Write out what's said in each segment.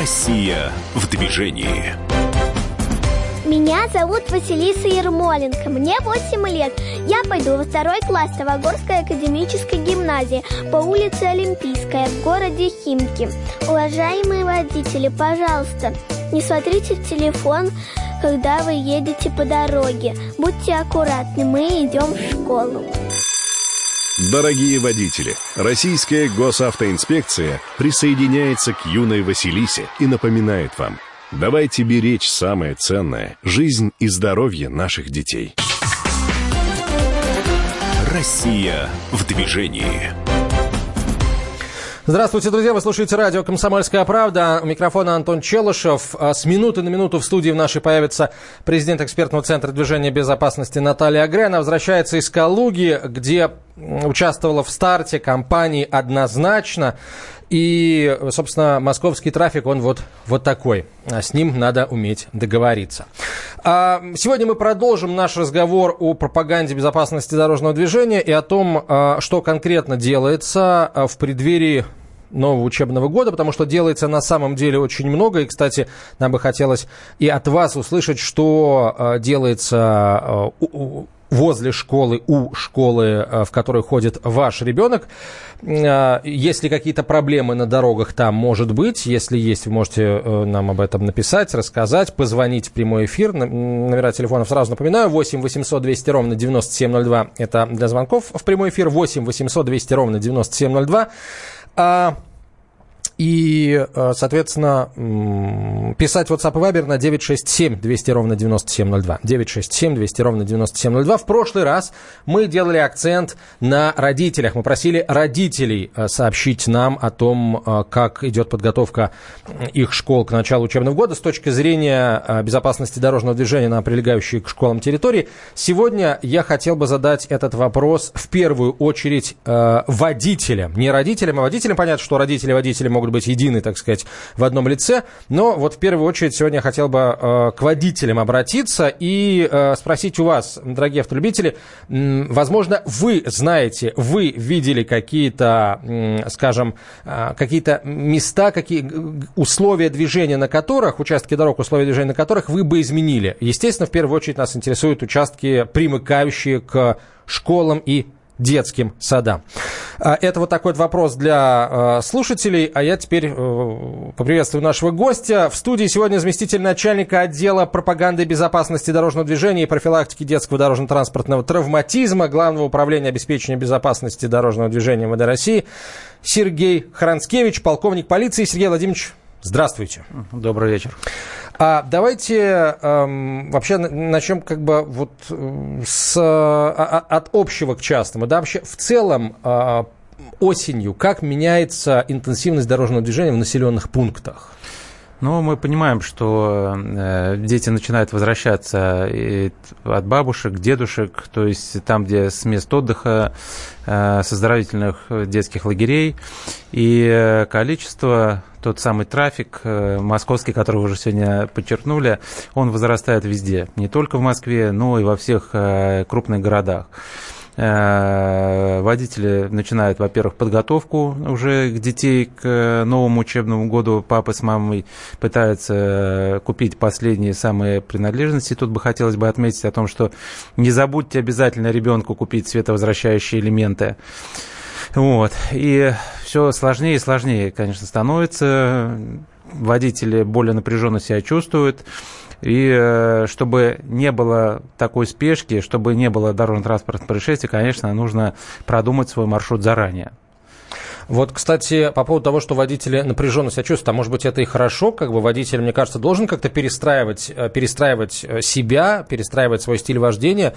Россия в движении. Меня зовут Василиса Ермоленко, мне 8 лет. Я пойду во второй класс Тавагорской академической гимназии по улице Олимпийская в городе Химки. Уважаемые водители, пожалуйста, не смотрите в телефон, когда вы едете по дороге. Будьте аккуратны, мы идем в школу. Дорогие водители, Российская госавтоинспекция присоединяется к юной Василисе и напоминает вам – Давайте беречь самое ценное – жизнь и здоровье наших детей. Россия в движении. Здравствуйте, друзья. Вы слушаете радио «Комсомольская правда». У микрофона Антон Челышев. А с минуты на минуту в студии в нашей появится президент экспертного центра движения безопасности Наталья Агрена. Возвращается из Калуги, где участвовала в старте кампании «Однозначно». И, собственно, московский трафик, он вот, вот такой. А с ним надо уметь договориться. А, сегодня мы продолжим наш разговор о пропаганде безопасности дорожного движения и о том, что конкретно делается в преддверии нового учебного года, потому что делается на самом деле очень много. И, кстати, нам бы хотелось и от вас услышать, что делается возле школы, у школы, э, в которой ходит ваш ребенок. Э, если какие-то проблемы на дорогах там, может быть. Если есть, вы можете э, нам об этом написать, рассказать, позвонить в прямой эфир. Номера телефонов сразу напоминаю. 8 800 200 ровно 9702. Это для звонков в прямой эфир. 8 800 200 ровно 9702. Uh, И, э, соответственно, писать WhatsApp и Viber на 967 200 ровно 9702. 967 200 ровно 9702. В прошлый раз мы делали акцент на родителях. Мы просили родителей э, сообщить нам о том, э, как идет подготовка их школ к началу учебного года с точки зрения безопасности дорожного движения на прилегающей к школам территории. Сегодня я хотел бы задать этот вопрос в первую очередь водителям. Не родителям, а водителям. Понятно, что родители водители могут могут быть едины, так сказать, в одном лице. Но вот в первую очередь сегодня я хотел бы э, к водителям обратиться и э, спросить у вас, дорогие автолюбители, э, возможно, вы знаете, вы видели какие-то, э, скажем, э, какие-то места, какие условия движения на которых, участки дорог, условия движения на которых вы бы изменили. Естественно, в первую очередь нас интересуют участки, примыкающие к школам и детским садам. А, это вот такой вот вопрос для а, слушателей. А я теперь э, поприветствую нашего гостя. В студии сегодня заместитель начальника отдела пропаганды безопасности дорожного движения и профилактики детского дорожно-транспортного травматизма Главного управления обеспечения безопасности дорожного движения МВД России Сергей Хранскевич, полковник полиции. Сергей Владимирович, здравствуйте. Добрый вечер. А давайте эм, вообще начнем как бы вот э, с, а, а, от общего к частному. Да, вообще в целом э, осенью как меняется интенсивность дорожного движения в населенных пунктах? Ну, мы понимаем, что э, дети начинают возвращаться от бабушек, дедушек, то есть там, где с мест отдыха, э, с оздоровительных детских лагерей, и э, количество, тот самый трафик э, московский, который вы уже сегодня подчеркнули, он возрастает везде, не только в Москве, но и во всех э, крупных городах. Э, водители начинают, во-первых, подготовку уже к детей к новому учебному году. Папа с мамой пытаются купить последние самые принадлежности. Тут бы хотелось бы отметить о том, что не забудьте обязательно ребенку купить световозвращающие элементы. Вот. И все сложнее и сложнее, конечно, становится. Водители более напряженно себя чувствуют. И э, чтобы не было такой спешки, чтобы не было дорожно-транспортных происшествий, конечно, нужно продумать свой маршрут заранее. Вот, кстати, по поводу того, что водители напряженно себя чувствуют, а может быть, это и хорошо, как бы водитель, мне кажется, должен как-то перестраивать, э, перестраивать э, себя, перестраивать свой стиль вождения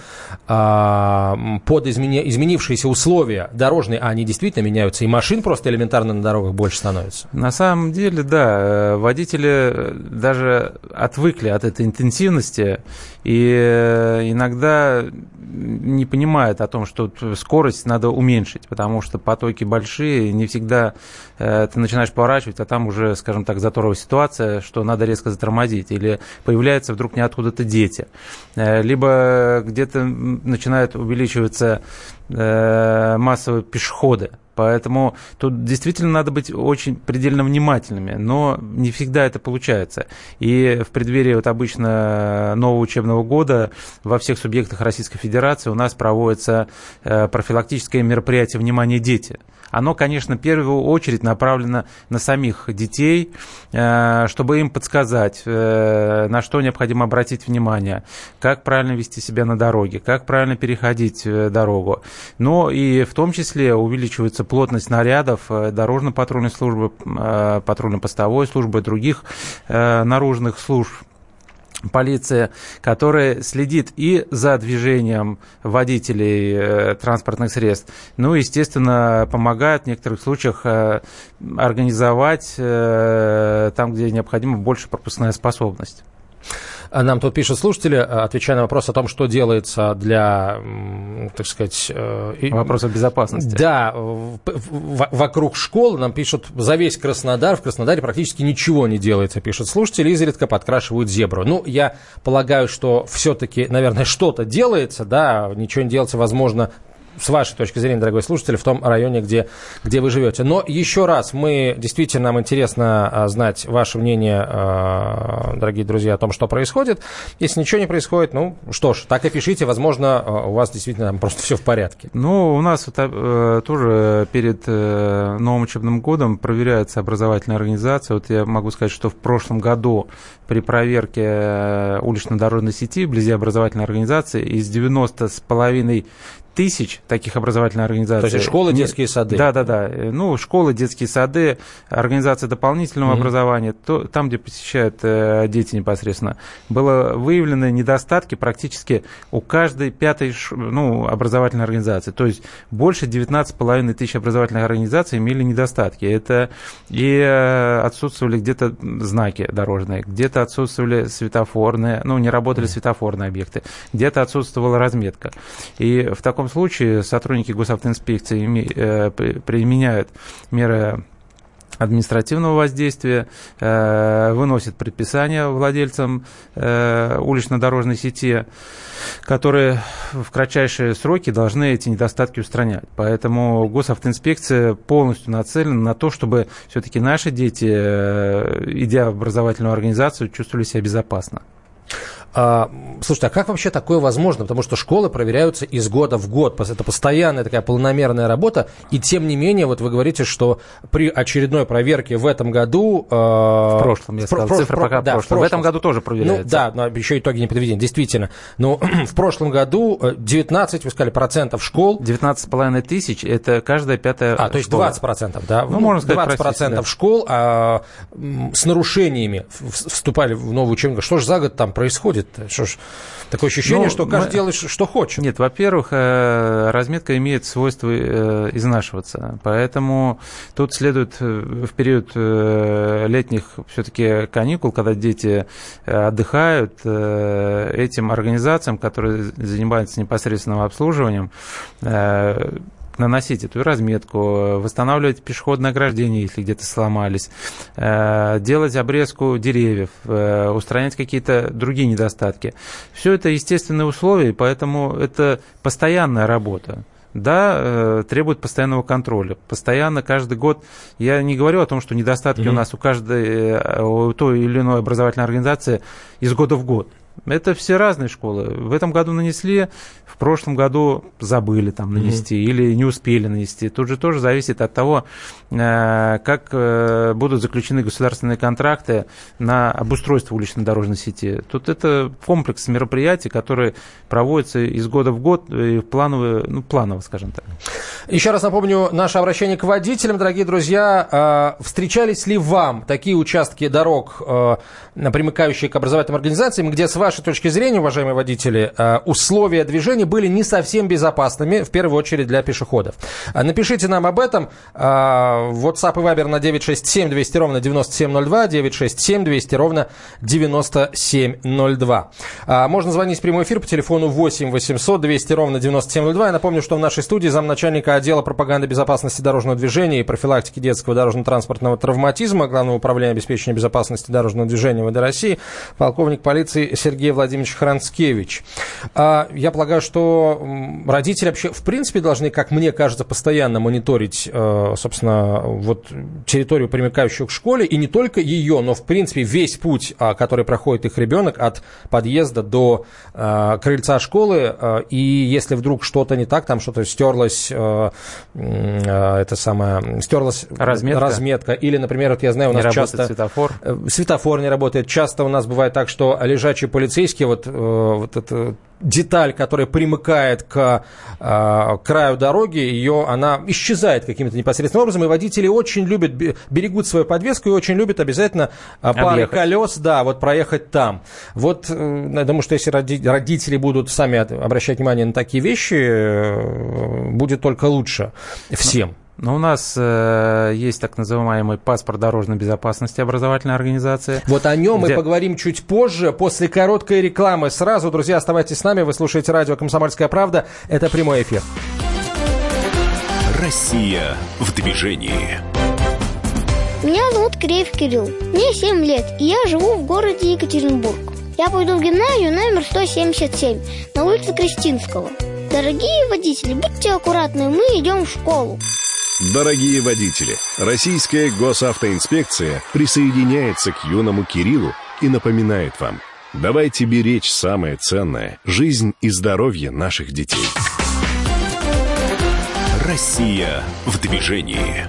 а, под измени, изменившиеся условия дорожные, а они действительно меняются, и машин просто элементарно на дорогах больше становится. На самом деле, да, э, водители даже отвыкли от этой интенсивности, и иногда не понимают о том, что скорость надо уменьшить, потому что потоки большие, не всегда э, ты начинаешь поворачивать, а там уже, скажем так, заторовая ситуация, что надо резко затормозить, или появляются вдруг неоткуда-то дети, э, либо где-то начинают увеличиваться э, массовые пешеходы, Поэтому тут действительно надо быть очень предельно внимательными, но не всегда это получается. И в преддверии вот обычно нового учебного года во всех субъектах Российской Федерации у нас проводится э, профилактическое мероприятие «Внимание, дети» оно, конечно, в первую очередь направлено на самих детей, э, чтобы им подсказать, э, на что необходимо обратить внимание, как правильно вести себя на дороге, как правильно переходить э, дорогу. Но и в том числе увеличивается плотность нарядов дорожно-патрульной службы, патрульно-постовой службы, других наружных служб полиция, которая следит и за движением водителей э, транспортных средств, ну, естественно, помогает в некоторых случаях э, организовать э, там, где необходима больше пропускная способность. А нам тут пишут слушатели, а, отвечая на вопрос о том, что делается для, так сказать... Э, Вопросов безопасности. Да, вокруг школ нам пишут, за весь Краснодар, в Краснодаре практически ничего не делается, пишут слушатели, изредка подкрашивают зебру. Ну, я полагаю, что все-таки, наверное, что-то делается, да, ничего не делается, возможно, с вашей точки зрения, дорогой слушатель, в том районе, где, где вы живете. Но еще раз, мы действительно, нам интересно а, знать ваше мнение, а, дорогие друзья, о том, что происходит. Если ничего не происходит, ну что ж, так и пишите, возможно, а, у вас действительно там просто все в порядке. Ну, у нас э, тоже перед э, новым учебным годом проверяется образовательная организация. Вот я могу сказать, что в прошлом году при проверке э, улично-дорожной сети вблизи образовательной организации из 90 с половиной тысяч таких образовательных организаций. То есть школы, детские сады. Да, да, да. Ну, школы, детские сады, организации дополнительного mm-hmm. образования, то, там, где посещают э, дети непосредственно, было выявлены недостатки практически у каждой пятой ну, образовательной организации. То есть больше 19,5 тысяч образовательных организаций имели недостатки. Это и э, отсутствовали где-то знаки дорожные, где-то отсутствовали светофорные, ну, не работали mm-hmm. светофорные объекты, где-то отсутствовала разметка. И в таком таком случае сотрудники госавтоинспекции э, применяют меры административного воздействия, э, выносят предписания владельцам э, улично-дорожной сети, которые в кратчайшие сроки должны эти недостатки устранять. Поэтому госавтоинспекция полностью нацелена на то, чтобы все-таки наши дети, идя в образовательную организацию, чувствовали себя безопасно. А, слушайте, а как вообще такое возможно? Потому что школы проверяются из года в год. Это постоянная такая полномерная работа. И тем не менее, вот вы говорите, что при очередной проверке в этом году... Э, в прошлом, я сказал, про, цифра про, пока да, в прошлом. В этом году тоже проверяется. Ну, да, но еще итоги не подведены, действительно. Но в прошлом году 19, э, вы сказали, процентов школ... 19,5 тысяч, это каждая пятая А, то есть школа. 20 процентов, да? Ну, можно сказать, 20 процентов школ а, с нарушениями вступали в новую учебную. Что же за год там происходит? Будет? Что ж, такое ощущение, ну, что каждый мы... делает, что хочет. Нет, во-первых, э, разметка имеет свойство э, изнашиваться. Поэтому тут следует э, в период летних все-таки каникул, когда дети отдыхают, этим организациям, которые занимаются непосредственным обслуживанием, наносить эту разметку, восстанавливать пешеходное ограждение, если где-то сломались, э, делать обрезку деревьев, э, устранять какие-то другие недостатки. Все это естественные условия, поэтому это постоянная работа да, э, требует постоянного контроля. Постоянно, каждый год, я не говорю о том, что недостатки mm-hmm. у нас у каждой, у той или иной образовательной организации из года в год. Это все разные школы. В этом году нанесли, в прошлом году забыли там нанести mm-hmm. или не успели нанести. Тут же тоже зависит от того, э, как э, будут заключены государственные контракты на обустройство улично-дорожной сети. Тут это комплекс мероприятий, которые проводятся из года в год, и плановые, ну, планово, скажем так. Еще раз напомню наше обращение к водителям, дорогие друзья. Э, встречались ли вам такие участки дорог, примыкающие к образовательным организациям, где с вашей точки зрения, уважаемые водители, э, условия движения были не совсем безопасными, в первую очередь для пешеходов. Э, напишите нам об этом. Э, WhatsApp и Viber на 967 200 ровно 9702, 967 200 ровно 9702. Можно звонить в прямой эфир по телефону 8 800 200 ровно 9702. Я напомню, что в нашей студии замначальника отдела пропаганды безопасности дорожного движения и профилактики детского дорожно-транспортного травматизма Главного управления обеспечения безопасности дорожного движения ВД России, полковник полиции Сергей Сергей Владимирович Хранцкевич. А, я полагаю, что родители вообще, в принципе, должны, как мне кажется, постоянно мониторить, э, собственно, вот территорию, примыкающую к школе, и не только ее, но, в принципе, весь путь, а, который проходит их ребенок от подъезда до э, крыльца школы, э, и если вдруг что-то не так, там что-то стерлось, это самое, стерлась разметка. разметка, или, например, вот я знаю, у нас не часто... светофор. Светофор не работает. Часто у нас бывает так, что лежачий полицейский, вот, вот это деталь, которая примыкает к э, краю дороги, ее, она исчезает каким-то непосредственным образом, и водители очень любят, берегут свою подвеску и очень любят обязательно э, парой колес, да, вот проехать там. Вот, э, я думаю, что если родители будут сами обращать внимание на такие вещи, э, будет только лучше всем. Но у нас э, есть так называемый паспорт дорожной безопасности образовательной организации. Вот о нем где... мы поговорим чуть позже, после короткой рекламы. Сразу, друзья, оставайтесь с нами. Вы слушаете радио «Комсомольская правда». Это прямой эфир. Россия в движении. Меня зовут Киреев Кирилл. Мне 7 лет, и я живу в городе Екатеринбург. Я пойду в гимназию номер 177 на улице Кристинского. Дорогие водители, будьте аккуратны, мы идем в школу. Дорогие водители, Российская госавтоинспекция присоединяется к юному Кириллу и напоминает вам, давайте беречь самое ценное – жизнь и здоровье наших детей. Россия в движении.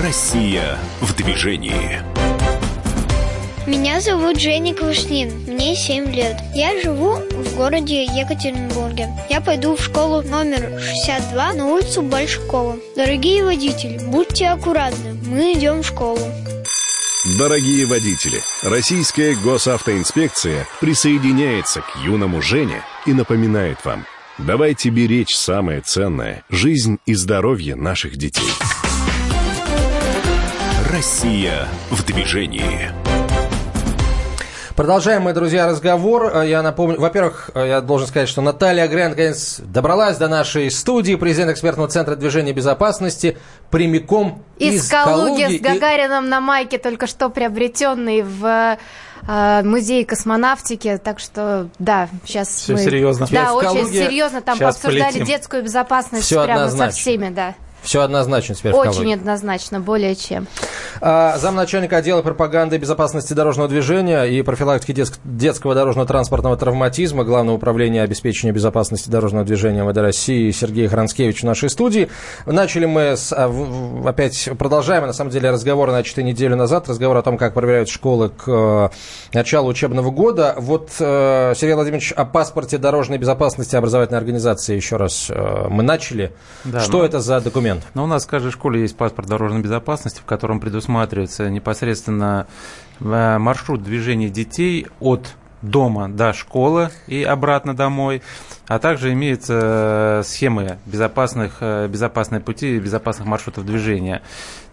Россия в движении. Меня зовут Женя Квашнин, мне 7 лет. Я живу в городе Екатеринбурге. Я пойду в школу номер 62 на улицу Большакова. Дорогие водители, будьте аккуратны, мы идем в школу. Дорогие водители, Российская госавтоинспекция присоединяется к юному Жене и напоминает вам, давайте беречь самое ценное – жизнь и здоровье наших детей. Россия в движении. Продолжаем мы, друзья, разговор. Э, я напомню, во-первых, э, я должен сказать, что Наталья наконец, добралась до нашей студии, президент экспертного центра движения безопасности, прямиком из, из Калуги. Калуги. с Гагарином и... на майке, только что приобретенный в э, музей космонавтики, так что да, сейчас Все мы... серьезно. Да, очень серьезно, там обсуждали полетим. детскую безопасность Все прямо однозначно. со всеми, да. Все однозначно теперь Очень однозначно, более чем. А, замначальника отдела пропаганды и безопасности дорожного движения и профилактики дет- детского дорожного транспортного травматизма Главного управления обеспечения безопасности дорожного движения МВД России Сергей Хранскевич в нашей студии. Начали мы с, а, опять продолжаем, на самом деле, разговор начатый неделю назад, разговор о том, как проверяют школы к э, началу учебного года. Вот, э, Сергей Владимирович, о паспорте дорожной безопасности образовательной организации еще раз э, мы начали. Да, Что ну... это за документ? Документ? Ну, у нас в каждой школе есть паспорт дорожной безопасности, в котором предусматривается непосредственно э, маршрут движения детей от дома до школы и обратно домой, а также имеются э, схемы безопасных, э, безопасных пути, безопасных маршрутов движения.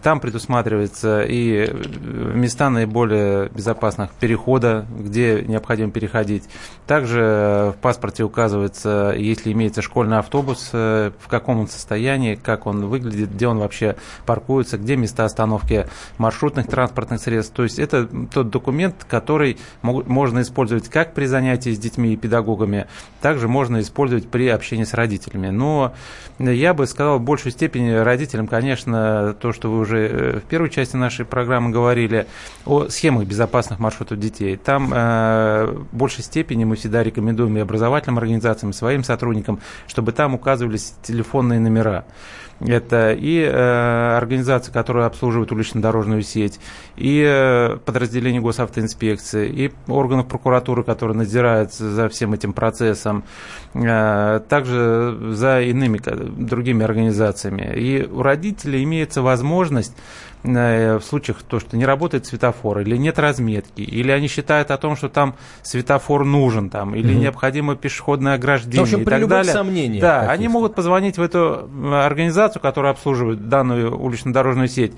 Там предусматриваются и э, места наиболее безопасных перехода, где необходимо переходить. Также в паспорте указывается, если имеется школьный автобус, в каком он состоянии, как он выглядит, где он вообще паркуется, где места остановки маршрутных транспортных средств. То есть это тот документ, который можно использовать как при занятии с детьми и педагогами, также можно использовать при общении с родителями. Но я бы сказал, в большей степени родителям, конечно, то, что вы уже э, в первой части нашей программы говорили о схемах безопасных маршрутов детей. Там э, в большей степени мы всегда рекомендуем и образовательным организациям, и своим сотрудникам, чтобы там указывались телефонные номера. Это и э, организации, которые обслуживают улично-дорожную сеть, и э, подразделения госавтоинспекции, и органов прокуратуры, которые надзирают за всем этим процессом, э, также за иными другими организациями. И у родителей имеется возможность в случаях то, что не работает светофор, или нет разметки, или они считают о том, что там светофор нужен, там, или угу. необходимо пешеходное ограждение в общем, и так далее. Сомнениях да, они могут позвонить в эту организацию, которая обслуживает данную улично-дорожную сеть,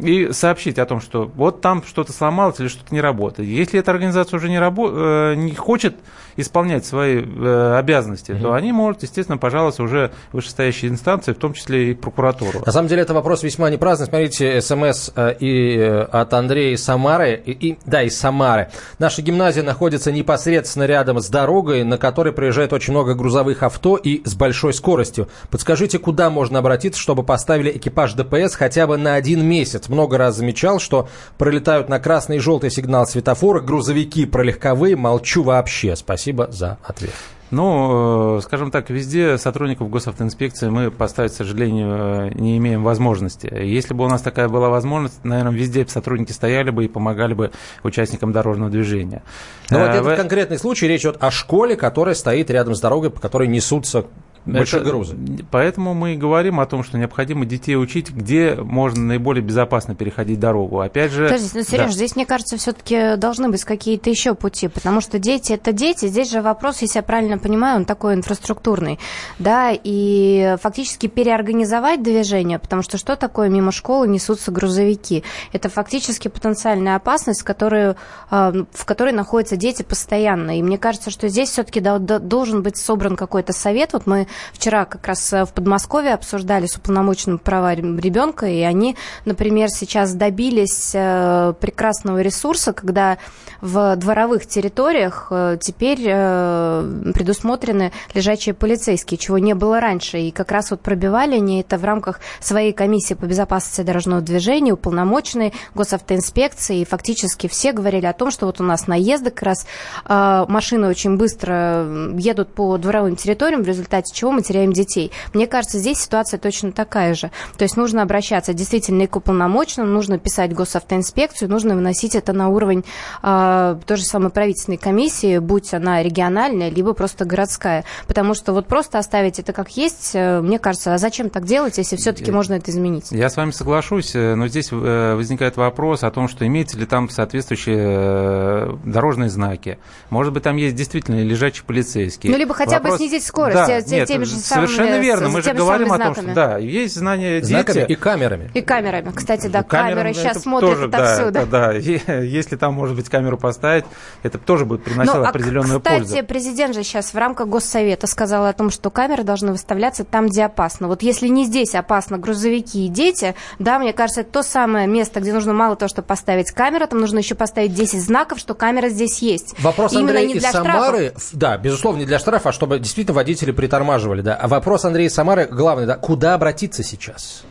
и сообщить о том, что вот там что-то сломалось или что-то не работает. Если эта организация уже не, рабо- э, не хочет исполнять свои э, обязанности, угу. то они могут, естественно, пожаловаться уже вышестоящие инстанции, в том числе и прокуратуру. На самом деле это вопрос весьма не праздный. Смотрите, смс э, и э, от Андрея Самары. И, и, да, из Самары. Наша гимназия находится непосредственно рядом с дорогой, на которой проезжает очень много грузовых авто и с большой скоростью. Подскажите, куда можно обратиться, чтобы поставили экипаж ДПС хотя бы на один месяц? Много раз замечал, что пролетают на красный и желтый сигнал светофора грузовики пролегковые. Молчу вообще. Спасибо за ответ. Ну, э, скажем так, везде сотрудников госавтоинспекции мы поставить, к сожалению, э, не имеем возможности. Если бы у нас такая была возможность, наверное, везде сотрудники стояли бы и помогали бы участникам дорожного движения. Но ну, вот этот конкретный случай, речь идет о школе, которая стоит рядом с дорогой, по которой несутся Большие это, грузы. Поэтому мы и говорим о том, что необходимо детей учить, где можно наиболее безопасно переходить дорогу. Опять же... Подождите, ну, Сереж, да. здесь, мне кажется, все-таки должны быть какие-то еще пути, потому что дети – это дети. Здесь же вопрос, если я правильно понимаю, он такой инфраструктурный, да, и фактически переорганизовать движение, потому что что такое мимо школы несутся грузовики? Это фактически потенциальная опасность, которую, а, в которой находятся дети постоянно. И мне кажется, что здесь все-таки должен быть собран какой-то совет. Вот мы вчера как раз э, в Подмосковье обсуждали с уполномоченным права ребенка, и они, например, сейчас добились э, прекрасного ресурса, когда в дворовых территориях э, теперь предусмотрены лежачие полицейские, чего не было раньше. И как раз вот пробивали они это в рамках своей комиссии по безопасности дорожного движения, уполномоченной госавтоинспекции. И фактически все говорили о том, что вот у нас наезды как раз машины очень быстро едут по дворовым территориям, в результате чего чего мы теряем детей. Мне кажется, здесь ситуация точно такая же. То есть нужно обращаться действительно и к уполномоченным, нужно писать госавтоинспекцию, нужно выносить это на уровень э, той же самой правительственной комиссии, будь она региональная, либо просто городская. Потому что вот просто оставить это как есть, э, мне кажется, а зачем так делать, если все-таки можно это изменить? Я с вами соглашусь, э, но здесь э, возникает вопрос о том, что имеются ли там соответствующие дорожные знаки. Может быть, там есть действительно лежачие полицейские. Ну, либо хотя вопрос... бы снизить скорость. Да, нет, теми же самыми Совершенно верно. Мы же говорим о том, что да, есть знания Знаками дети. и камерами. И камерами. Кстати, да, камеры сейчас смотрят тоже, отовсюду. Да, да, если там, может быть, камеру поставить, это тоже будет приносить ну, определенную а, кстати, пользу. Кстати, президент же сейчас в рамках Госсовета сказал о том, что камеры должны выставляться там, где опасно. Вот если не здесь опасно грузовики и дети, да, мне кажется, это то самое место, где нужно мало того, чтобы поставить камеру, там нужно еще поставить 10 знаков, что камера здесь есть. Вопрос, Именно Андрей, не для из Самары, штрафов. да, безусловно, не для штрафа, а чтобы действительно водители притормаживали, да. А вопрос, Андрей Самары, главный, да, куда обратиться сейчас?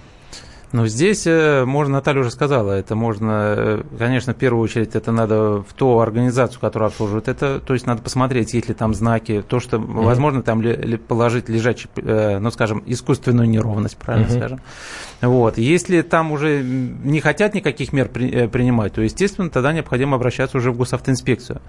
Ну, здесь, э, можно, Наталья уже сказала, это можно, э, конечно, в первую очередь, это надо в ту организацию, которая обслуживает это, то есть надо посмотреть, есть ли там знаки, то, что, mm-hmm. возможно, там ли, положить лежачий, э, ну, скажем, искусственную неровность, правильно mm-hmm. скажем. Вот. Если там уже не хотят никаких мер при, принимать, то, естественно, тогда необходимо обращаться уже в госавтоинспекцию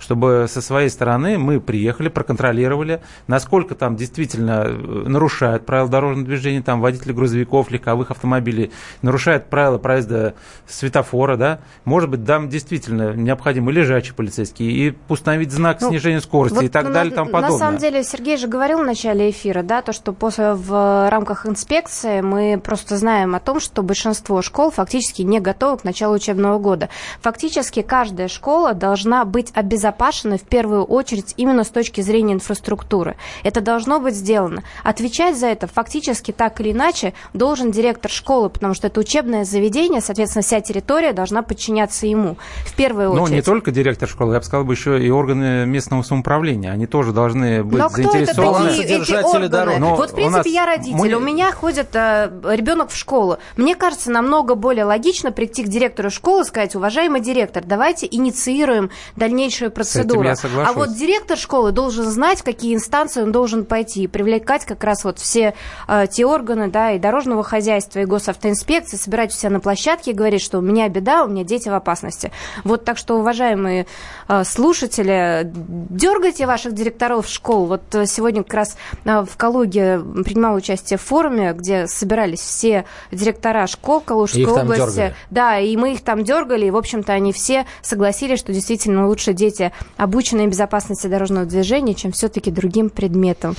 чтобы со своей стороны мы приехали, проконтролировали, насколько там действительно э, нарушают правила дорожного движения, там водители грузовиков, легковых автомобилей, нарушают правила проезда светофора, да, может быть, там действительно необходимы лежачие полицейские и установить знак ну, снижения скорости вот и так на, далее и тому подобное. На самом деле, Сергей же говорил в начале эфира, да, то, что после, в рамках инспекции мы просто знаем о том, что большинство школ фактически не готовы к началу учебного года. Фактически каждая школа должна быть обязательно обезопасены в первую очередь именно с точки зрения инфраструктуры. Это должно быть сделано. Отвечать за это фактически так или иначе должен директор школы, потому что это учебное заведение, соответственно, вся территория должна подчиняться ему в первую очередь. Но не только директор школы, я бы сказал, бы еще и органы местного самоуправления. Они тоже должны быть Но заинтересованы. Кто это такие, эти органы? Но вот, в принципе, нас... я родитель, мы... у меня ходит э, ребенок в школу. Мне кажется, намного более логично прийти к директору школы и сказать, уважаемый директор, давайте инициируем дальнейшую процедура. А вот директор школы должен знать, какие инстанции он должен пойти и привлекать как раз вот все э, те органы, да, и дорожного хозяйства, и госавтоинспекции, собирать все на площадке и говорить, что у меня беда, у меня дети в опасности. Вот так что, уважаемые э, слушатели, дергайте ваших директоров школ. Вот э, сегодня как раз э, в Калуге принимал участие в форуме, где собирались все директора школ Калужской области. Да, и мы их там дергали, и, в общем-то, они все согласились, что действительно лучше дети обученные безопасности дорожного движения, чем все-таки другим предметам.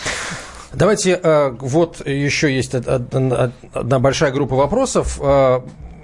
Давайте, э, вот еще есть одна большая группа вопросов.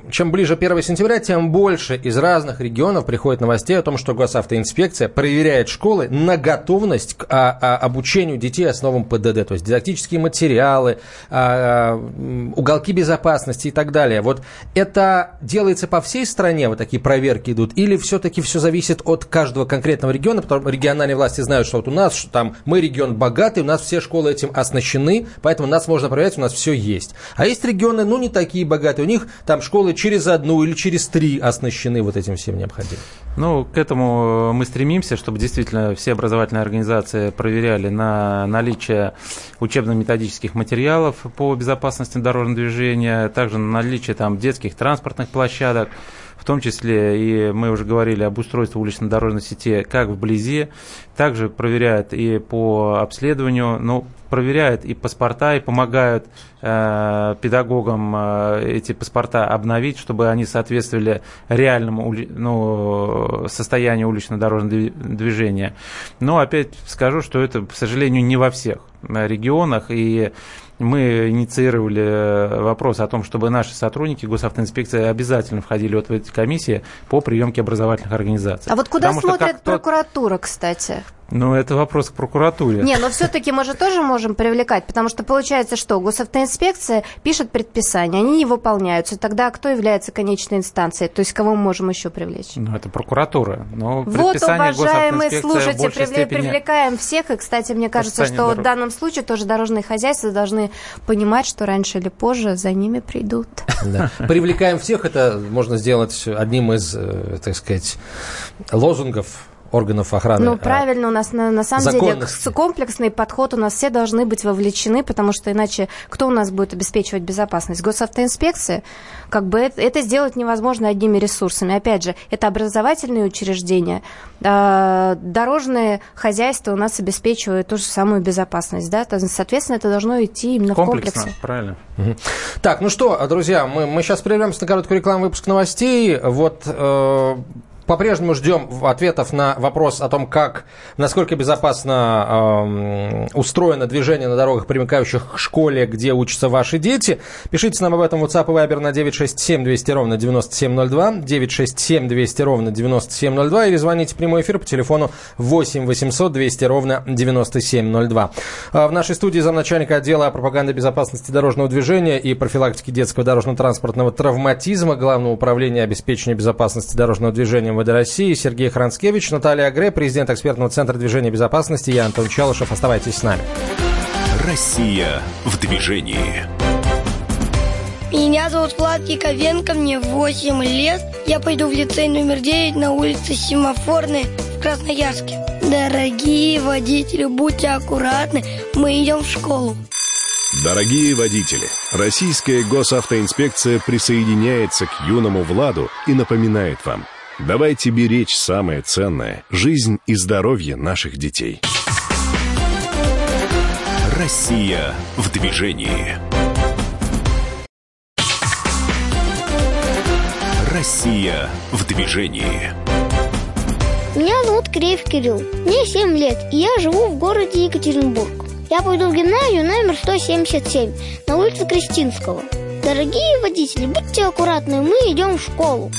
Чем ближе 1 сентября, тем больше из разных регионов приходит новостей о том, что госавтоинспекция проверяет школы на готовность к а, а, обучению детей основам ПДД, то есть дидактические материалы, а, а, уголки безопасности и так далее. Вот это делается по всей стране, вот такие проверки идут, или все-таки все зависит от каждого конкретного региона, потому что региональные власти знают, что вот у нас там мы регион богатый, у нас все школы этим оснащены, поэтому нас можно проверять, у нас все есть. А есть регионы, ну, не такие богатые, у них там школы через одну или через три оснащены вот этим всем необходимым. Ну, к этому мы стремимся, чтобы действительно все образовательные организации проверяли на наличие учебно-методических материалов по безопасности дорожного движения, также на наличие там детских транспортных площадок, в том числе и мы уже говорили об устройстве улично-дорожной сети как вблизи, также проверяют и по обследованию, но проверяют и паспорта, и помогают э, педагогам э, эти паспорта обновить, чтобы они соответствовали реальному ну, состоянию улично-дорожного движения. Но опять скажу, что это, к сожалению, не во всех регионах, и мы инициировали э, вопрос о том, чтобы наши сотрудники госавтоинспекции обязательно входили вот в эти комиссии по приемке образовательных организаций. А вот куда Потому смотрит прокуратура, кстати? Ну, это вопрос к прокуратуре. Не, но все-таки мы же тоже можем привлекать, потому что получается, что госавтоинспекция пишет предписания, они не выполняются. Тогда кто является конечной инстанцией? То есть кого мы можем еще привлечь? Ну, это прокуратура. Но вот, уважаемые слушатели, привле- степени... привлекаем всех. И, кстати, мне кажется, что дорог... в данном случае тоже дорожные хозяйства должны понимать, что раньше или позже за ними придут. Да. Привлекаем всех, это можно сделать одним из, э, так сказать, лозунгов органов охраны. Ну, правильно, у нас на, на самом деле комплексный подход, у нас все должны быть вовлечены, потому что иначе кто у нас будет обеспечивать безопасность? Госавтоинспекция? Как бы это, это сделать невозможно одними ресурсами. Опять же, это образовательные учреждения, э, дорожное хозяйство у нас обеспечивает ту же самую безопасность, да, соответственно, это должно идти именно Комплексно, в комплексе. правильно. Угу. Так, ну что, друзья, мы, мы сейчас прервемся на короткую рекламу выпуск новостей. Вот э, по-прежнему ждем ответов на вопрос о том, как, насколько безопасно э, устроено движение на дорогах, примыкающих к школе, где учатся ваши дети. Пишите нам об этом в WhatsApp и Viber на 967 200 ровно 9702, 967 200 ровно 9702 или звоните в прямой эфир по телефону 8 800 200 ровно 9702. А в нашей студии замначальника отдела пропаганды безопасности дорожного движения и профилактики детского дорожно-транспортного травматизма Главного управления обеспечения безопасности дорожного движения МВД России Сергей Хранскевич, Наталья Агре, президент экспертного центра движения безопасности, я Антон Чалышев. Оставайтесь с нами. Россия в движении. Меня зовут Влад Яковенко, мне 8 лет. Я пойду в лицей номер 9 на улице Семафорной в Красноярске. Дорогие водители, будьте аккуратны, мы идем в школу. Дорогие водители, Российская госавтоинспекция присоединяется к юному Владу и напоминает вам – Давайте беречь самое ценное – жизнь и здоровье наших детей. Россия в движении. Россия в движении. Меня зовут Креев Кирилл. Мне 7 лет, и я живу в городе Екатеринбург. Я пойду в гимназию номер 177 на улице Кристинского. Дорогие водители, будьте аккуратны, мы идем в школу.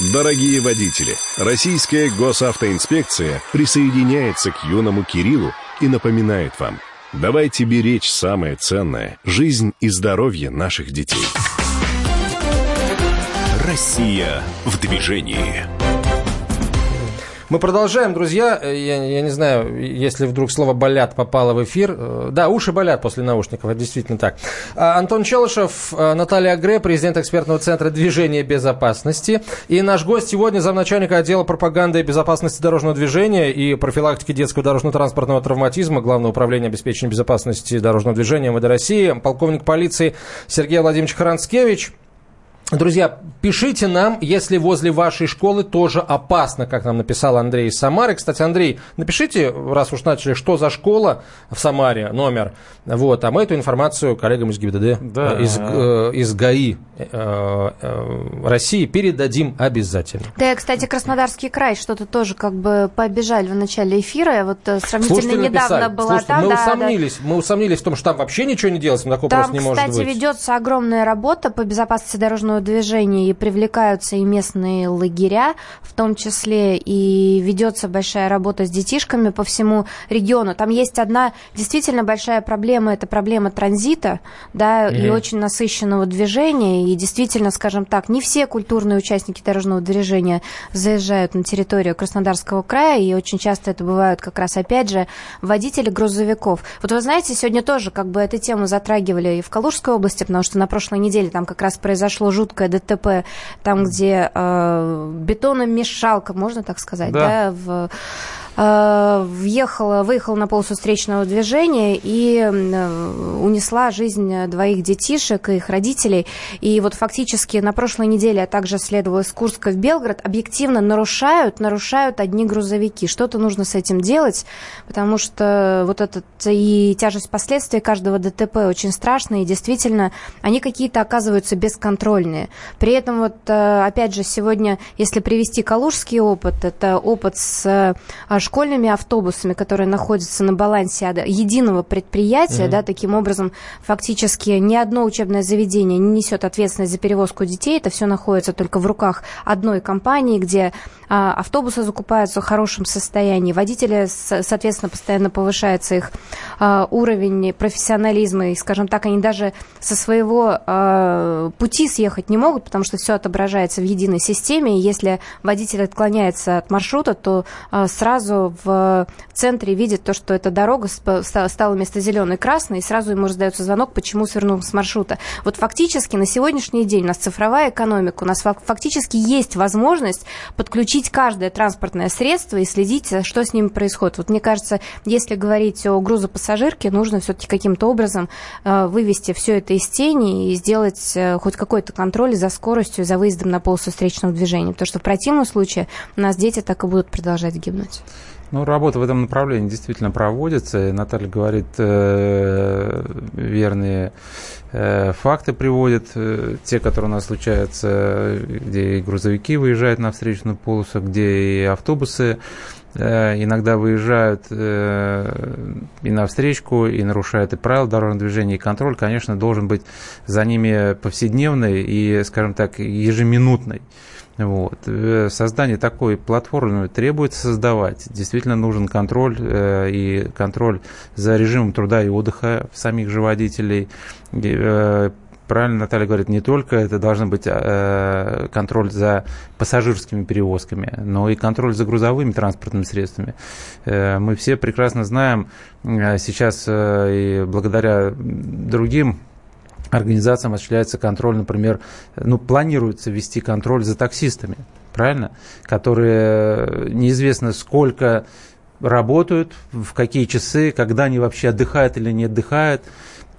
Дорогие водители, Российская госавтоинспекция присоединяется к юному Кириллу и напоминает вам, давайте беречь самое ценное – жизнь и здоровье наших детей. Россия в движении. Мы продолжаем, друзья. Я, я не знаю, если вдруг слово «болят» попало в эфир. Э, да, уши болят после наушников, это действительно так. А, Антон Челышев, э, Наталья Агре, президент экспертного центра движения безопасности. И наш гость сегодня замначальника отдела пропаганды и безопасности дорожного движения и профилактики детского дорожно-транспортного травматизма Главного управления обеспечения безопасности дорожного движения МВД России, полковник полиции Сергей Владимирович Харанскевич. Друзья, пишите нам, если возле вашей школы тоже опасно, как нам написал Андрей из Самары. Кстати, Андрей, напишите, раз уж начали, что за школа в Самаре, номер. Вот, а мы эту информацию коллегам из ГИБДД, да. из, э, из ГАИ э, э, России передадим обязательно. Да, кстати, Краснодарский край что-то тоже как бы пообижали в начале эфира. Вот э, сравнительно Слушатели недавно написали. была Слушайте, там. мы, да, усомнились, мы усомнились в том, что там вообще ничего не делается, такой Там, просто не может кстати, быть. ведется огромная работа по безопасности дорожного движения, и привлекаются и местные лагеря, в том числе, и ведется большая работа с детишками по всему региону. Там есть одна действительно большая проблема, это проблема транзита, да, и очень насыщенного движения, и действительно, скажем так, не все культурные участники дорожного движения заезжают на территорию Краснодарского края, и очень часто это бывают как раз, опять же, водители грузовиков. Вот вы знаете, сегодня тоже как бы эту тему затрагивали и в Калужской области, потому что на прошлой неделе там как раз произошло жуткое ДТП, там, где э, бетономешалка, можно так сказать, Да. да, в въехала, выехала на полосу встречного движения и э, унесла жизнь двоих детишек и их родителей. И вот фактически на прошлой неделе я также следовала из Курска в Белгород. Объективно нарушают, нарушают одни грузовики. Что-то нужно с этим делать, потому что вот этот и тяжесть последствий каждого ДТП очень страшная, и действительно они какие-то оказываются бесконтрольные. При этом вот, э, опять же, сегодня, если привести калужский опыт, это опыт с э, школьными автобусами, которые находятся на балансе единого предприятия, да, таким образом фактически ни одно учебное заведение не несет ответственность за перевозку детей, это все находится только в руках одной компании, где а, автобусы закупаются в хорошем состоянии, водители, соответственно, постоянно повышается их а, уровень профессионализма, и, скажем так, они даже со своего а, пути съехать не могут, потому что все отображается в единой системе, и если водитель отклоняется от маршрута, то а, сразу в центре видит то, что эта дорога стала вместо зеленой красной, и сразу ему раздается звонок, почему свернул с маршрута. Вот фактически на сегодняшний день у нас цифровая экономика, у нас фак- фактически есть возможность подключить каждое транспортное средство и следить, э, что с ним происходит. Вот мне кажется, если говорить о грузопассажирке, нужно все-таки каким-то образом э, вывести все это из тени и сделать э, хоть какой-то контроль за скоростью, за выездом на полосу встречного движения. Потому что в противном случае у нас дети так и будут продолжать гибнуть. Ну, работа в этом направлении действительно проводится. Наталья говорит, э, верные э, факты приводит, э, те, которые у нас случаются, где и грузовики выезжают на встречную полосу, где и автобусы иногда выезжают и на встречку, и нарушают и правила дорожного движения, и контроль, конечно, должен быть за ними повседневный и, скажем так, ежеминутный. Вот. Э, Создание такой платформы требуется создавать. Действительно нужен контроль э, и контроль за режимом труда и отдыха самих же водителей. И, э, Правильно Наталья говорит, не только это должен быть э, контроль за пассажирскими перевозками, но и контроль за грузовыми транспортными средствами. Э, мы все прекрасно знаем э, сейчас э, и благодаря другим организациям осуществляется контроль, например, ну, планируется вести контроль за таксистами, правильно? Которые неизвестно сколько работают, в какие часы, когда они вообще отдыхают или не отдыхают,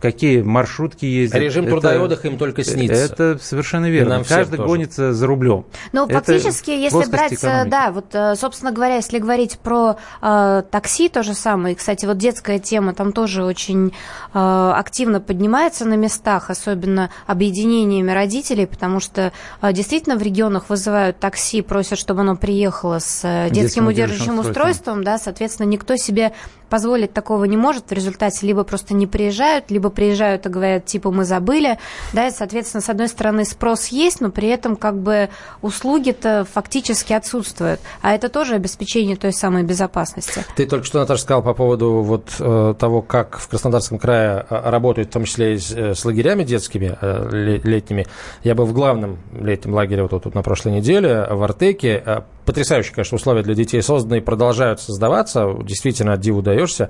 какие маршрутки ездят. Режим труда и отдыха им только снится. Это совершенно верно. нам Каждый тоже. гонится за рублем. Ну, Это фактически, если брать, э, экономики. да, вот, э, собственно говоря, если говорить про э, такси, то же самое. И, кстати, вот детская тема там тоже очень э, активно поднимается на местах, особенно объединениями родителей, потому что э, действительно в регионах вызывают такси, просят, чтобы оно приехало с э, детским, Детским удерживающим удерживающим устройством, да, соответственно, никто себе позволить такого не может. В результате либо просто не приезжают, либо приезжают и говорят, типа, мы забыли, да, и, соответственно, с одной стороны, спрос есть, но при этом как бы услуги-то фактически отсутствуют. А это тоже обеспечение той самой безопасности. Ты только что, Наташа, сказал по поводу вот э, того, как в Краснодарском крае э, работают, в том числе и с, э, лагерями детскими ле- летними. Я был в главном летнем лагере вот тут на прошлой неделе в Артеке. Потрясающие, конечно, условия для детей созданы и продолжают создаваться. Действительно, от диву даешься.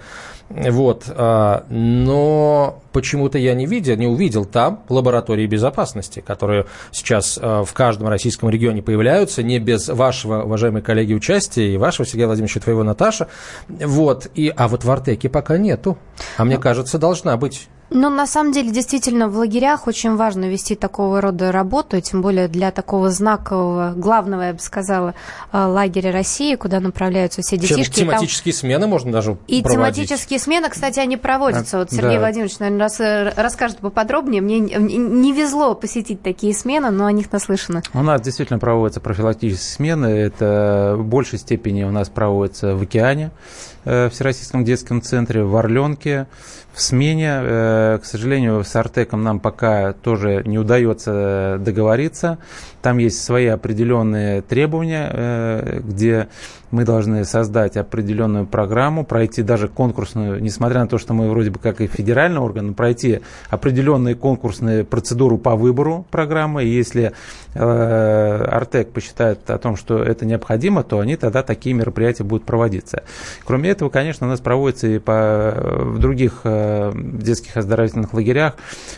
Вот. э, Но почему-то я не видел, не увидел там лаборатории безопасности, которые сейчас э, в каждом российском регионе появляются, не без вашего, уважаемые коллеги, участия, и вашего, Сергея Владимировича, твоего, Наташа. Вот. И, а вот в Артеке пока нету. А мне кажется, должна быть. Ну, на самом деле, действительно, в лагерях очень важно вести такого рода работу, тем более для такого знакового, главного, я бы сказала, э, лагеря России, куда направляются все детишки. Чем, тематические там... смены можно даже И проводить. тематические смены, кстати, они проводятся. А, вот Сергей да. Владимирович, наверное, рас, э, расскажет поподробнее. Мне не везло посетить такие смены, но о них наслышано. У нас действительно проводятся профилактические смены. Это в большей степени у нас проводятся в океане. Э, Всероссийском детском центре в Орленке в смене. Э, к сожалению, с Артеком нам пока тоже не удается договориться. Там есть свои определенные требования, э, где мы должны создать определенную программу, пройти даже конкурсную, несмотря на то, что мы вроде бы как и федеральный орган, пройти определенные конкурсные процедуру по выбору программы. И если Артек посчитает о том, что это необходимо, то они тогда такие мероприятия будут проводиться. Кроме этого, конечно, у нас проводятся и по, в других э, детских оздоровительных лагерях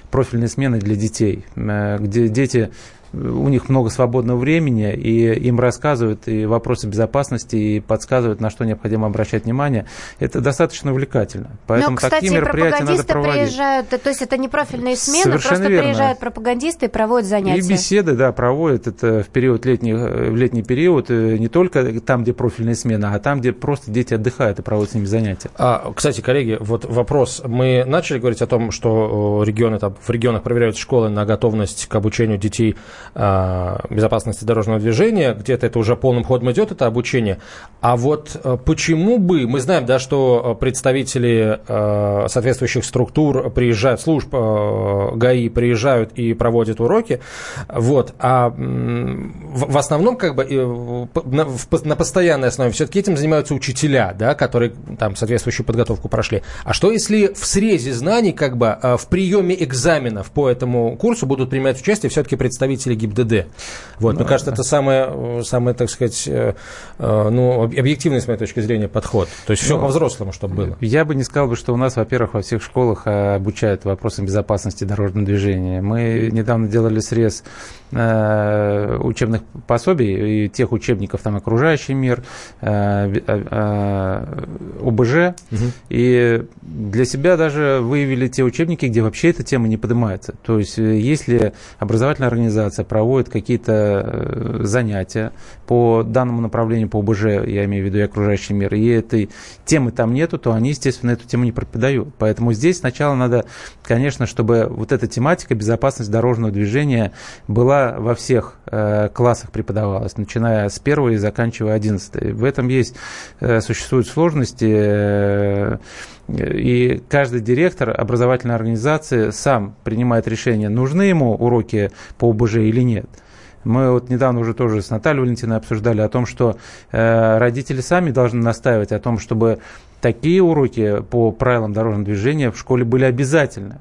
профильные смены для детей, э, где дети у них много свободного времени, и им рассказывают и вопросы безопасности, и подсказывают, на что необходимо обращать внимание. Это достаточно увлекательно. Поэтому Но, кстати, такие мероприятия надо проводить. приезжают, то есть это не профильные смены, Совершенно просто верно. приезжают пропагандисты и проводят занятия. И беседы, да, проводят это в период летний, в летний период, э, не только там, где профильные смены, а там, где просто дети отдыхают и проводят с ними занятия. А, кстати, коллеги, вот вопрос. Мы начали говорить о том, что регионы, там, в регионах проверяют школы на готовность к обучению детей безопасности дорожного движения, где-то это уже полным ходом идет, это обучение. А вот э, почему бы, мы знаем, да, что представители э, соответствующих структур приезжают, служб э, ГАИ приезжают и проводят уроки, вот, а в основном как бы на постоянной основе все-таки этим занимаются учителя, да, которые там соответствующую подготовку прошли. А что если в срезе знаний, как бы в приеме экзаменов по этому курсу будут принимать участие все-таки представители ГИБДД? Вот, мне кажется, это самое, самое, так сказать, э, э, ну, объективный, с моей точки зрения, подход. То есть все ну, по-взрослому, чтобы было. Я бы не сказал, что у нас, во-первых, во всех школах э, обучают вопросам безопасности дорожного движения. Мы недавно делали срез учебных пособий и тех учебников, там, окружающий мир, ОБЖ, угу. и для себя даже выявили те учебники, где вообще эта тема не поднимается. То есть, если образовательная организация проводит какие-то э, занятия по данному направлению, по ОБЖ, я имею в виду и окружающий мир, и этой темы там нету, то они, естественно, эту тему не преподают. Поэтому здесь сначала надо, конечно, чтобы вот эта тематика безопасность дорожного движения была во всех э, классах преподавалась, начиная с первого и заканчивая одиннадцатой. В этом есть, э, существуют сложности, и каждый директор образовательной организации сам принимает решение, нужны ему уроки по ОБЖ или нет. Мы вот недавно уже тоже с Натальей Валентиной обсуждали о том, что э, родители сами должны настаивать о том, чтобы такие уроки по правилам дорожного движения в школе были обязательны.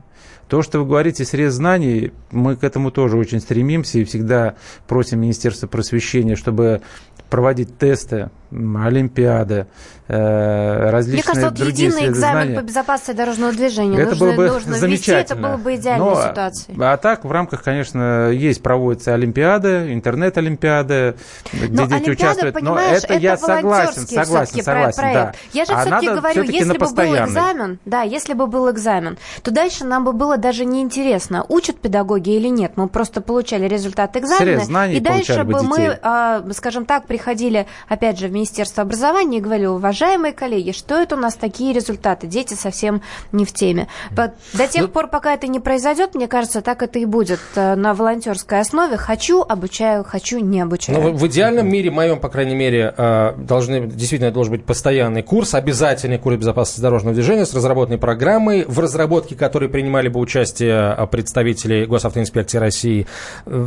То, что вы говорите, срез знаний, мы к этому тоже очень стремимся и всегда просим Министерство просвещения, чтобы проводить тесты, олимпиады, э, различные Мне кажется, вот другие единый экзамен по безопасности дорожного движения это нужно, было бы нужно замечательно. ввести, это было бы идеальной Но, ситуацией. А так, в рамках, конечно, есть, проводятся олимпиады, интернет-олимпиады, где Но дети участвуют. Но это, это я согласен, согласен, согласен. Да. Я же а все-таки говорю, все если бы был экзамен, да, если бы был экзамен, то дальше нам бы было даже неинтересно, учат педагоги или нет. Мы просто получали результат экзамена, и дальше бы мы, а, скажем так, приходили, опять же, в Министерство образования и говорили, уважаемые коллеги, что это у нас такие результаты? Дети совсем не в теме. До тех ну, пор, пока это не произойдет, мне кажется, так это и будет э, на волонтерской основе. Хочу, обучаю, хочу, не обучаю. Ну, в идеальном мире, моем, по крайней мере, э, должны, действительно должен быть постоянный курс, обязательный курс безопасности дорожного движения с разработанной программой, в разработке которой принимали бы участие э, представители Госавтоинспекции России.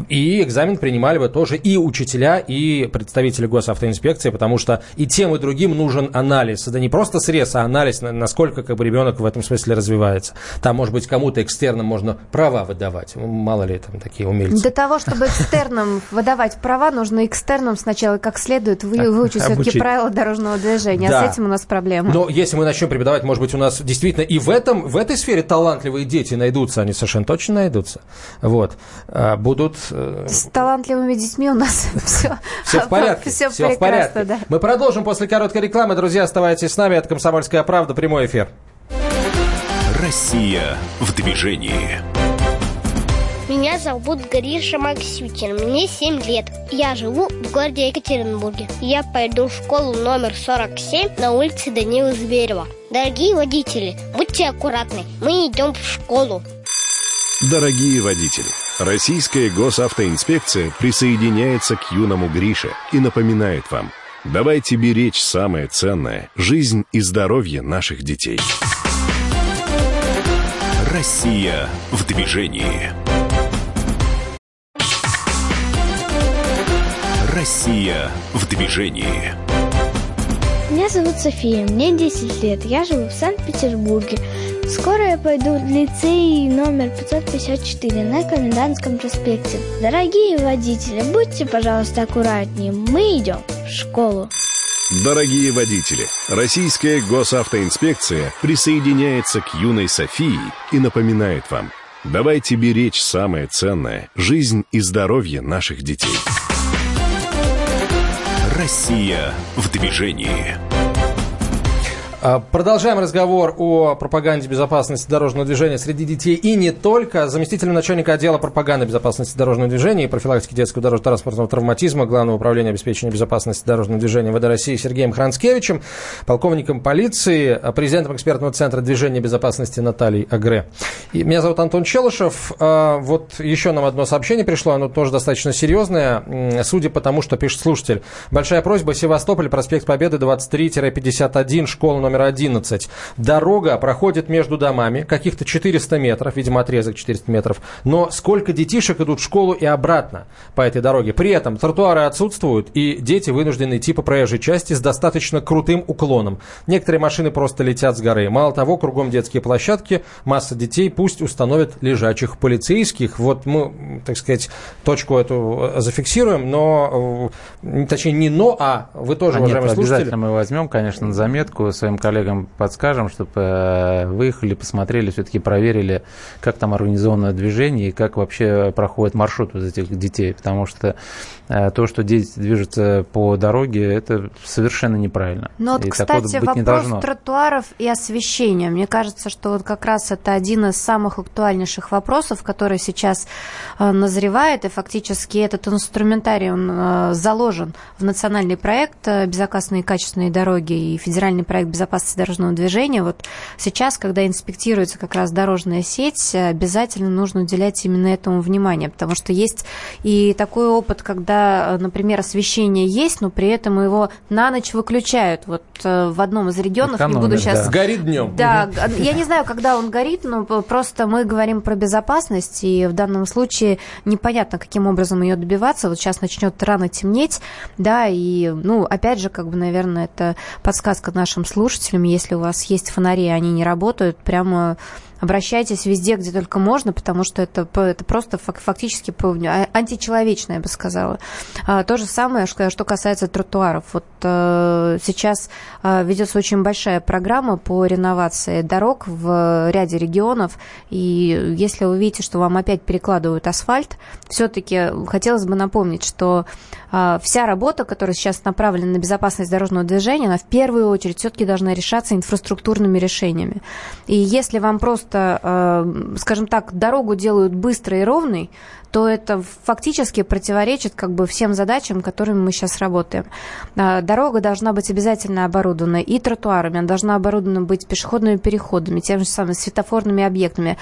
И экзамен принимали бы тоже и учителя, и представители Госавтоинспекции, потому что и тем, и другим нужен анализ. Это не просто срез, а анализ, насколько как бы, ребенок в этом смысле развивается. Там, может быть, кому-то экстерном можно права выдавать. Мало ли там такие умельцы. Для того, чтобы экстерном выдавать права, нужно экстерном сначала как следует выучить все-таки правила дорожного движения. Да. А с этим у нас проблема. Но если мы начнем преподавать, может быть, у нас действительно и в, этом, в этой сфере талантливые дети найдутся, они совершенно точно найдутся. Вот. А, будут... Э, с талантливыми детьми у нас все, все в порядке. Все, все в порядке. Да. Мы продолжим после короткой рекламы. Друзья, оставайтесь с нами. Это «Комсомольская правда». Прямой эфир. Россия в движении. Меня зовут Гриша Максютин, мне 7 лет. Я живу в городе Екатеринбурге. Я пойду в школу номер 47 на улице Данила Зверева. Дорогие водители, будьте аккуратны, мы идем в школу. Дорогие водители, Российская госавтоинспекция присоединяется к юному Грише и напоминает вам, давайте беречь самое ценное – жизнь и здоровье наших детей. Россия в движении. Россия в движении. Меня зовут София, мне 10 лет, я живу в Санкт-Петербурге. Скоро я пойду в лицей номер 554 на Комендантском проспекте. Дорогие водители, будьте, пожалуйста, аккуратнее, мы идем в школу. Дорогие водители, Российская госавтоинспекция присоединяется к юной Софии и напоминает вам, давайте беречь самое ценное – жизнь и здоровье наших детей. Россия в движении. А, продолжаем разговор о пропаганде безопасности дорожного движения среди детей и не только. Заместителем начальника отдела пропаганды безопасности дорожного движения и профилактики детского дорожно-транспортного травматизма Главного управления обеспечения безопасности дорожного движения ВД России Сергеем Хранскевичем, полковником полиции, президентом экспертного центра движения безопасности Натальей Агре. И меня зовут Антон Челышев. А, вот еще нам одно сообщение пришло, оно тоже достаточно серьезное. Судя по тому, что пишет слушатель. Большая просьба Севастополь, проспект Победы, 23-51, школа номер 11. Дорога проходит между домами, каких-то 400 метров, видимо, отрезок 400 метров. Но сколько детишек идут в школу и обратно по этой дороге? При этом тротуары отсутствуют, и дети вынуждены идти по проезжей части с достаточно крутым уклоном. Некоторые машины просто летят с горы. Мало того, кругом детские площадки, масса детей, пусть установят лежачих полицейских. Вот мы, так сказать, точку эту зафиксируем, но, э, точнее, не но, а вы тоже, а уважаемые нет, слушатели. Обязательно мы возьмем, конечно, на заметку своим коллегам подскажем, чтобы э, выехали, посмотрели, все-таки проверили, как там организовано движение и как вообще проходит маршрут вот этих детей. Потому что то, что дети движутся по дороге, это совершенно неправильно. Ну вот, и кстати, вопрос не должно. тротуаров и освещения. Мне кажется, что вот как раз это один из самых актуальнейших вопросов, который сейчас э, назревает, и фактически этот инструментарий, он заложен в национальный проект «Безопасные и качественные дороги» и федеральный проект «Безопасные безопасности дорожного движения. Вот сейчас, когда инспектируется как раз дорожная сеть, обязательно нужно уделять именно этому внимание, потому что есть и такой опыт, когда, например, освещение есть, но при этом его на ночь выключают. Вот э, в одном из регионов, Экономит, не буду сейчас... Да. Горит днем. Да, угу. я не знаю, когда он горит, но просто мы говорим про безопасность, и в данном случае непонятно, каким образом ее добиваться. Вот сейчас начнет рано темнеть, да, и, ну, опять же, как бы, наверное, это подсказка нашим слушателям, слушателям, если у вас есть фонари, и они не работают, прямо обращайтесь везде, где только можно, потому что это, это просто фактически а, античеловечно, я бы сказала. А, то же самое, что, касается тротуаров. Вот а, сейчас а, ведется очень большая программа по реновации дорог в ряде регионов, и если вы видите, что вам опять перекладывают асфальт, все-таки хотелось бы напомнить, что а, вся работа, которая сейчас направлена на безопасность дорожного движения, она в первую очередь все-таки должна решаться инфраструктурными решениями. И если вам просто просто, э, скажем так, дорогу делают быстрой и ровной, то это фактически противоречит как бы всем задачам, которыми мы сейчас работаем. А, дорога должна быть обязательно оборудована и тротуарами, она должна оборудована быть пешеходными переходами, тем же самым светофорными объектами,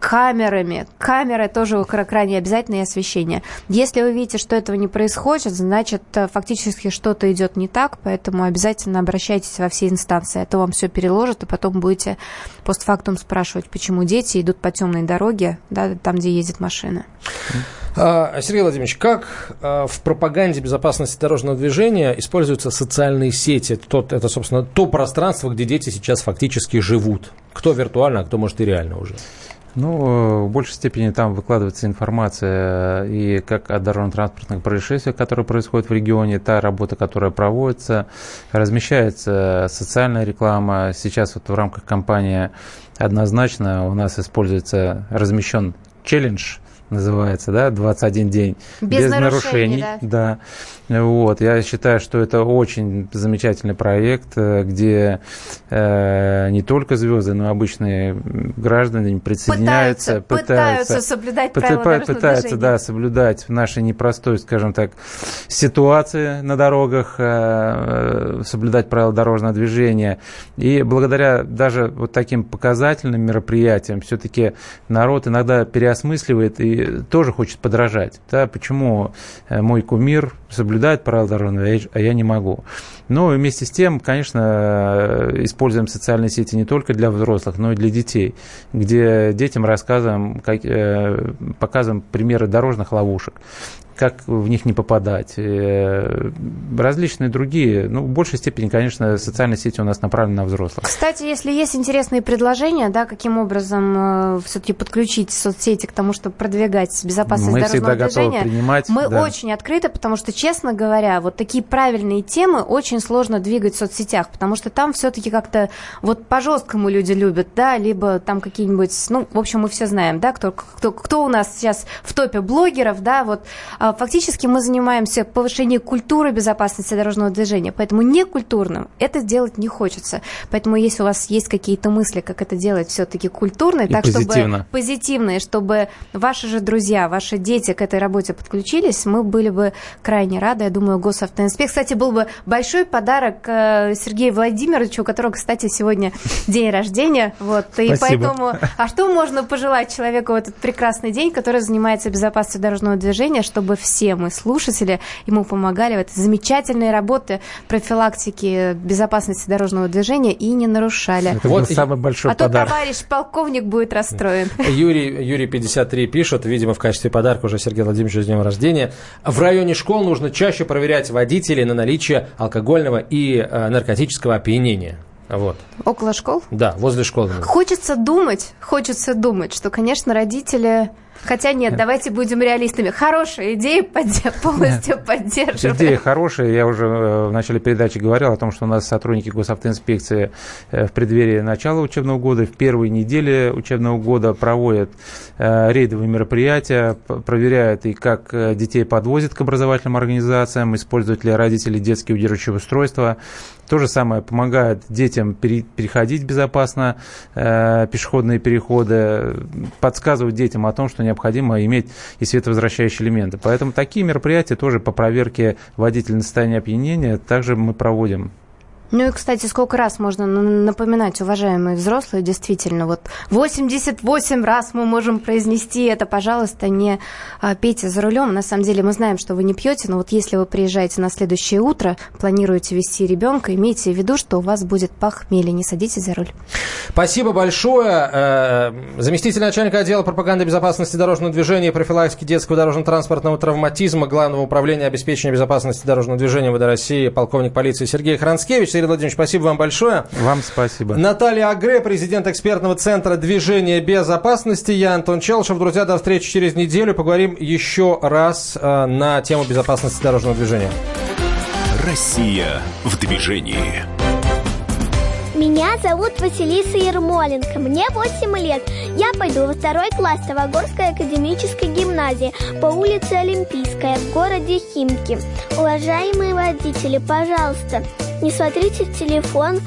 камерами. Камеры тоже крайне обязательно и освещение. Если вы видите, что этого не происходит, значит, э, фактически что-то идет не так, поэтому обязательно обращайтесь во все инстанции. А то вам все переложат, и потом будете постфактум спрашивать, почему дети идут по темной дороге, да, там, где ездят машины. А, Сергей Владимирович, как а, в пропаганде безопасности дорожного движения используются социальные сети? Тот, это, собственно, то пространство, где дети сейчас фактически живут. Кто виртуально, а кто, может, и реально уже. Ну, в большей степени там выкладывается информация и как о дорожно-транспортных происшествиях, которые происходят в регионе, та работа, которая проводится, размещается социальная реклама. Сейчас вот в рамках кампании однозначно у нас используется размещен челлендж называется, да, 21 день. Без, без нарушений. нарушений да. да. Вот, я считаю, что это очень замечательный проект, э, где э, не только звезды, но и обычные граждане присоединяются, пытаются, пытаются, пытаются соблюдать правила пытаются, пытаются, да, соблюдать в нашей непростой, скажем так, ситуации на дорогах, э, э, соблюдать правила дорожного движения. И благодаря даже вот таким показательным мероприятиям все-таки народ иногда переосмысливает и тоже хочет подражать. Да, почему э, мой кумир соблюдает правила дорожного, а я не могу. Но вместе с тем, конечно, используем социальные сети не только для взрослых, но и для детей, где детям рассказываем, как, показываем примеры дорожных ловушек как в них не попадать. Э, различные другие, ну, в большей степени, конечно, социальные сети у нас направлены на взрослых. Кстати, если есть интересные предложения, да, каким образом э, все-таки подключить соцсети к тому, чтобы продвигать безопасность мы дорожного движения, готовы принимать, мы да. очень открыты, потому что, честно говоря, вот такие правильные темы очень сложно двигать в соцсетях, потому что там все-таки как-то вот по-жесткому люди любят, да, либо там какие-нибудь, ну, в общем, мы все знаем, да, кто, кто, кто у нас сейчас в топе блогеров, да, вот а, фактически мы занимаемся повышением культуры безопасности дорожного движения, поэтому некультурным это сделать не хочется. Поэтому если у вас есть какие-то мысли, как это делать все-таки культурно, так позитивно. чтобы позитивные, чтобы ваши же друзья, ваши дети к этой работе подключились, мы были бы крайне рады. Я думаю, госавтоинспекция. Кстати, был бы большой подарок э, Сергею Владимировичу, у которого, кстати, сегодня день рождения. Вот, и Спасибо. поэтому, а что можно пожелать человеку в этот прекрасный день, который занимается безопасностью дорожного движения, чтобы все мы, слушатели, ему помогали в этой замечательной работе профилактики безопасности дорожного движения и не нарушали. Это вот самый большой а подарок. то товарищ полковник будет расстроен. Юрий, Юрий 53 пишет, видимо, в качестве подарка уже Сергею Владимировичу с днем рождения. В районе школ нужно чаще проверять водителей на наличие алкогольного и э, наркотического опьянения. Вот. Около школ? Да, возле школы. Хочется думать, хочется думать, что, конечно, родители Хотя нет, давайте будем реалистами. Хорошая идея, полностью поддерживаю. Идея хорошая. Я уже э, в начале передачи говорил о том, что у нас сотрудники госавтоинспекции э, в преддверии начала учебного года, в первой неделе учебного года проводят э, рейдовые мероприятия, проверяют и как детей подвозят к образовательным организациям, используют ли родители детские удерживающие устройства, то же самое помогает детям переходить безопасно пешеходные переходы, подсказывают детям о том, что необходимо иметь и световозвращающие элементы. Поэтому такие мероприятия тоже по проверке водителя на состояние опьянения также мы проводим. Ну и, кстати, сколько раз можно напоминать, уважаемые взрослые, действительно, вот 88 раз мы можем произнести это, пожалуйста, не а, пейте за рулем. На самом деле мы знаем, что вы не пьете, но вот если вы приезжаете на следующее утро, планируете вести ребенка, имейте в виду, что у вас будет похмелье, не садитесь за руль. Спасибо большое. Э, заместитель начальника отдела пропаганды безопасности дорожного движения и профилактики детского дорожно-транспортного травматизма Главного управления обеспечения безопасности дорожного движения ВД России полковник полиции Сергей Хранскевич. Сергей Владимирович, спасибо вам большое. Вам спасибо. Наталья Агре, президент экспертного центра движения безопасности. Я Антон Челшев. Друзья, до встречи через неделю. Поговорим еще раз э, на тему безопасности дорожного движения. Россия в движении. Меня зовут Василиса Ермоленко, мне 8 лет. Я пойду во второй класс Тавогорской академической гимназии по улице Олимпийская в городе Химки. Уважаемые водители, пожалуйста, не смотрите в телефон,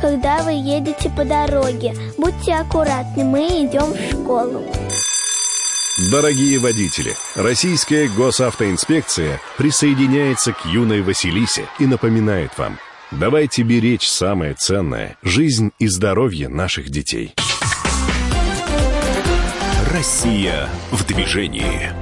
когда вы едете по дороге. Будьте аккуратны, мы идем в школу. Дорогие водители, Российская госавтоинспекция присоединяется к юной Василисе и напоминает вам, давайте беречь самое ценное – жизнь и здоровье наших детей. Россия в движении.